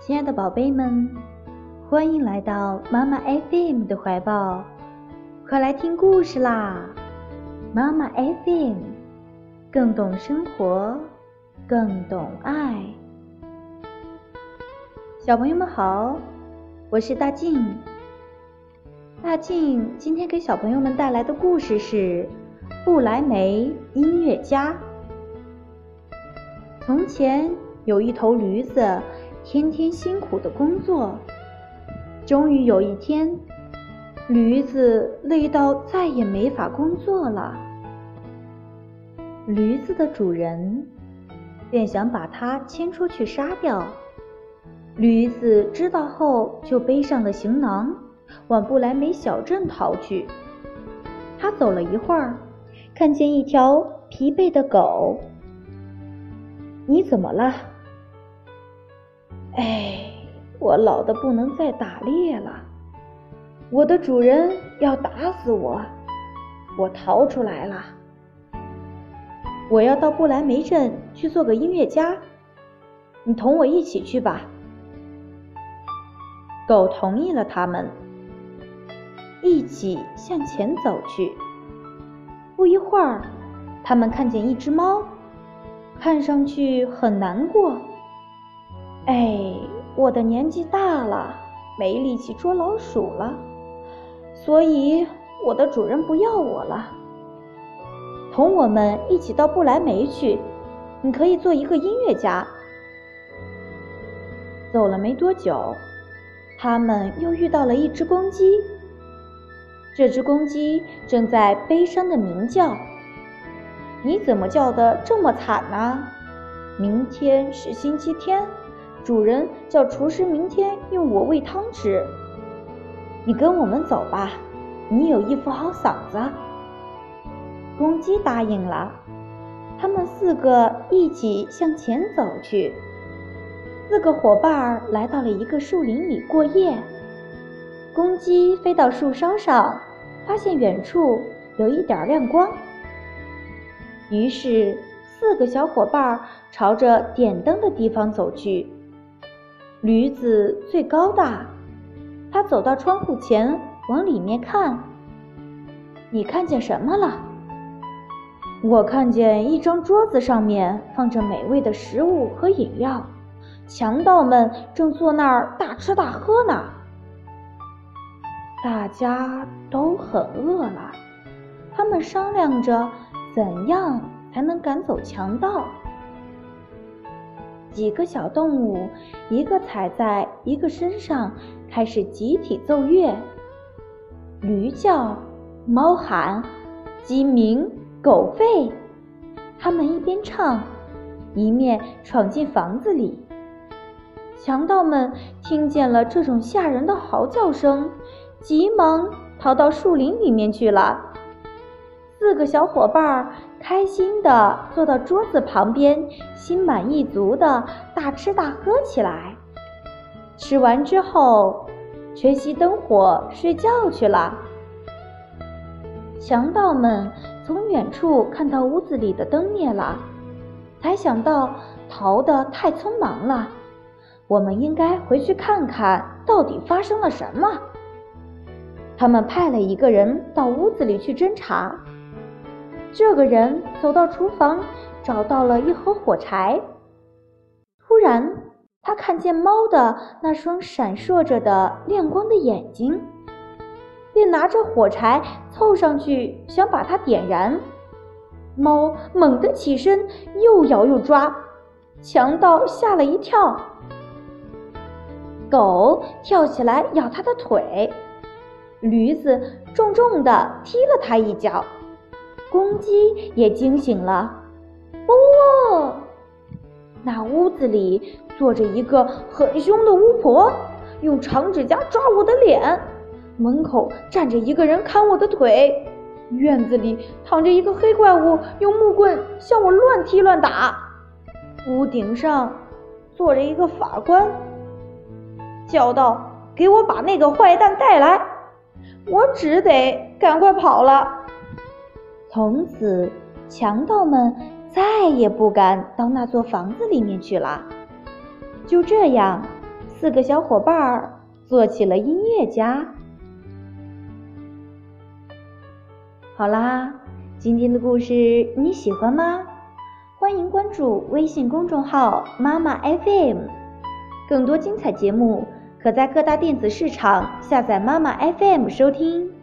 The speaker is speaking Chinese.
亲爱的宝贝们，欢迎来到妈妈 FM 的怀抱，快来听故事啦！妈妈 FM 更懂生活，更懂爱。小朋友们好，我是大静。大静今天给小朋友们带来的故事是《布莱梅音乐家》。从前有一头驴子。天天辛苦的工作，终于有一天，驴子累到再也没法工作了。驴子的主人便想把它牵出去杀掉。驴子知道后，就背上了行囊，往布莱梅小镇逃去。他走了一会儿，看见一条疲惫的狗。“你怎么了？”哎，我老的不能再打猎了，我的主人要打死我，我逃出来了。我要到不来梅镇去做个音乐家，你同我一起去吧。狗同意了，他们一起向前走去。一会儿，他们看见一只猫，看上去很难过。哎，我的年纪大了，没力气捉老鼠了，所以我的主人不要我了。同我们一起到不来梅去，你可以做一个音乐家。走了没多久，他们又遇到了一只公鸡。这只公鸡正在悲伤的鸣叫。你怎么叫的这么惨呢？明天是星期天。主人叫厨师明天用我喂汤吃。你跟我们走吧，你有一副好嗓子。公鸡答应了。他们四个一起向前走去。四个伙伴来到了一个树林里过夜。公鸡飞到树梢上，发现远处有一点亮光。于是，四个小伙伴朝着点灯的地方走去。驴子最高大，它走到窗户前，往里面看。你看见什么了？我看见一张桌子上面放着美味的食物和饮料，强盗们正坐那儿大吃大喝呢。大家都很饿了，他们商量着怎样才能赶走强盗。几个小动物，一个踩在一个身上，开始集体奏乐。驴叫，猫喊，鸡鸣，狗吠。他们一边唱，一面闯进房子里。强盗们听见了这种吓人的嚎叫声，急忙逃到树林里面去了。四个小伙伴儿开心地坐到桌子旁边，心满意足地大吃大喝起来。吃完之后，吹熄灯火睡觉去了。强盗们从远处看到屋子里的灯灭了，才想到逃得太匆忙了。我们应该回去看看到底发生了什么。他们派了一个人到屋子里去侦查。这个人走到厨房，找到了一盒火柴。突然，他看见猫的那双闪烁着的亮光的眼睛，便拿着火柴凑上去想把它点燃。猫猛地起身，又摇又抓，强盗吓了一跳。狗跳起来咬他的腿，驴子重重地踢了他一脚。公鸡也惊醒了，哦，那屋子里坐着一个很凶的巫婆，用长指甲抓我的脸。门口站着一个人砍我的腿，院子里躺着一个黑怪物，用木棍向我乱踢乱打。屋顶上坐着一个法官，叫道：“给我把那个坏蛋带来！”我只得赶快跑了。从此，强盗们再也不敢到那座房子里面去了。就这样，四个小伙伴儿做起了音乐家。好啦，今天的故事你喜欢吗？欢迎关注微信公众号“妈妈 FM”，更多精彩节目可在各大电子市场下载“妈妈 FM” 收听。